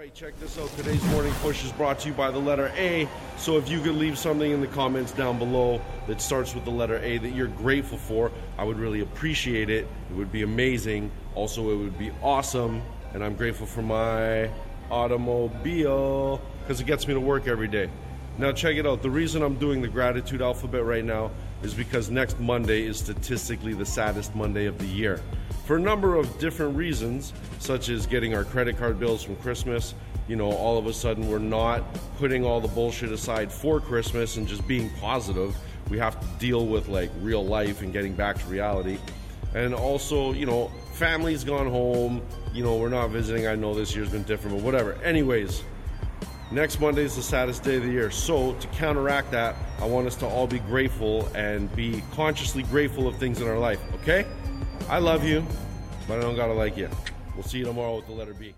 right, check this out. Today's morning push is brought to you by the letter A. So if you could leave something in the comments down below that starts with the letter A that you're grateful for, I would really appreciate it. It would be amazing. Also, it would be awesome. And I'm grateful for my automobile because it gets me to work every day. Now, check it out. The reason I'm doing the gratitude alphabet right now is because next Monday is statistically the saddest Monday of the year. For a number of different reasons, such as getting our credit card bills from Christmas, you know, all of a sudden we're not putting all the bullshit aside for Christmas and just being positive. We have to deal with like real life and getting back to reality. And also, you know, family's gone home, you know, we're not visiting. I know this year's been different, but whatever. Anyways, Next Monday is the saddest day of the year. So, to counteract that, I want us to all be grateful and be consciously grateful of things in our life, okay? I love you, but I don't gotta like you. We'll see you tomorrow with the letter B.